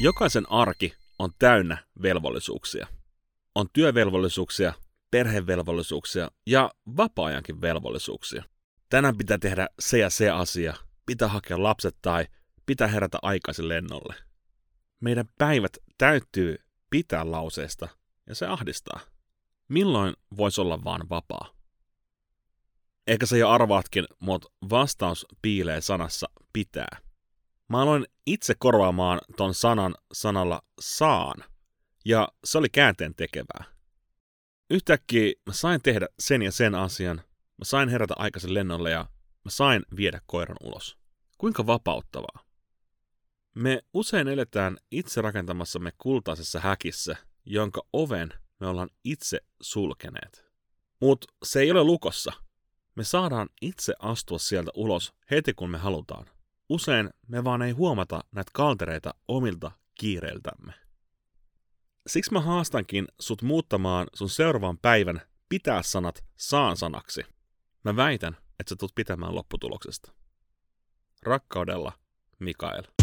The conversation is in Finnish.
Jokaisen arki on täynnä velvollisuuksia. On työvelvollisuuksia, perhevelvollisuuksia ja vapaa-ajankin velvollisuuksia. Tänään pitää tehdä se ja se asia, pitää hakea lapset tai pitää herätä aikaisin lennolle. Meidän päivät täytyy pitää lauseesta ja se ahdistaa. Milloin voisi olla vaan vapaa? Ehkä sä jo arvaatkin, mutta vastaus piilee sanassa pitää. Mä aloin itse korvaamaan ton sanan sanalla saan, ja se oli käänteen tekevää. Yhtäkkiä mä sain tehdä sen ja sen asian, mä sain herätä aikaisen lennolle ja mä sain viedä koiran ulos. Kuinka vapauttavaa. Me usein eletään itse rakentamassamme kultaisessa häkissä, jonka oven me ollaan itse sulkeneet. Mutta se ei ole lukossa. Me saadaan itse astua sieltä ulos heti kun me halutaan. Usein me vaan ei huomata näitä kaltereita omilta kiireiltämme. Siksi mä haastankin sut muuttamaan sun seuraavan päivän pitää sanat saan sanaksi. Mä väitän, että sä tulet pitämään lopputuloksesta. Rakkaudella, Mikael.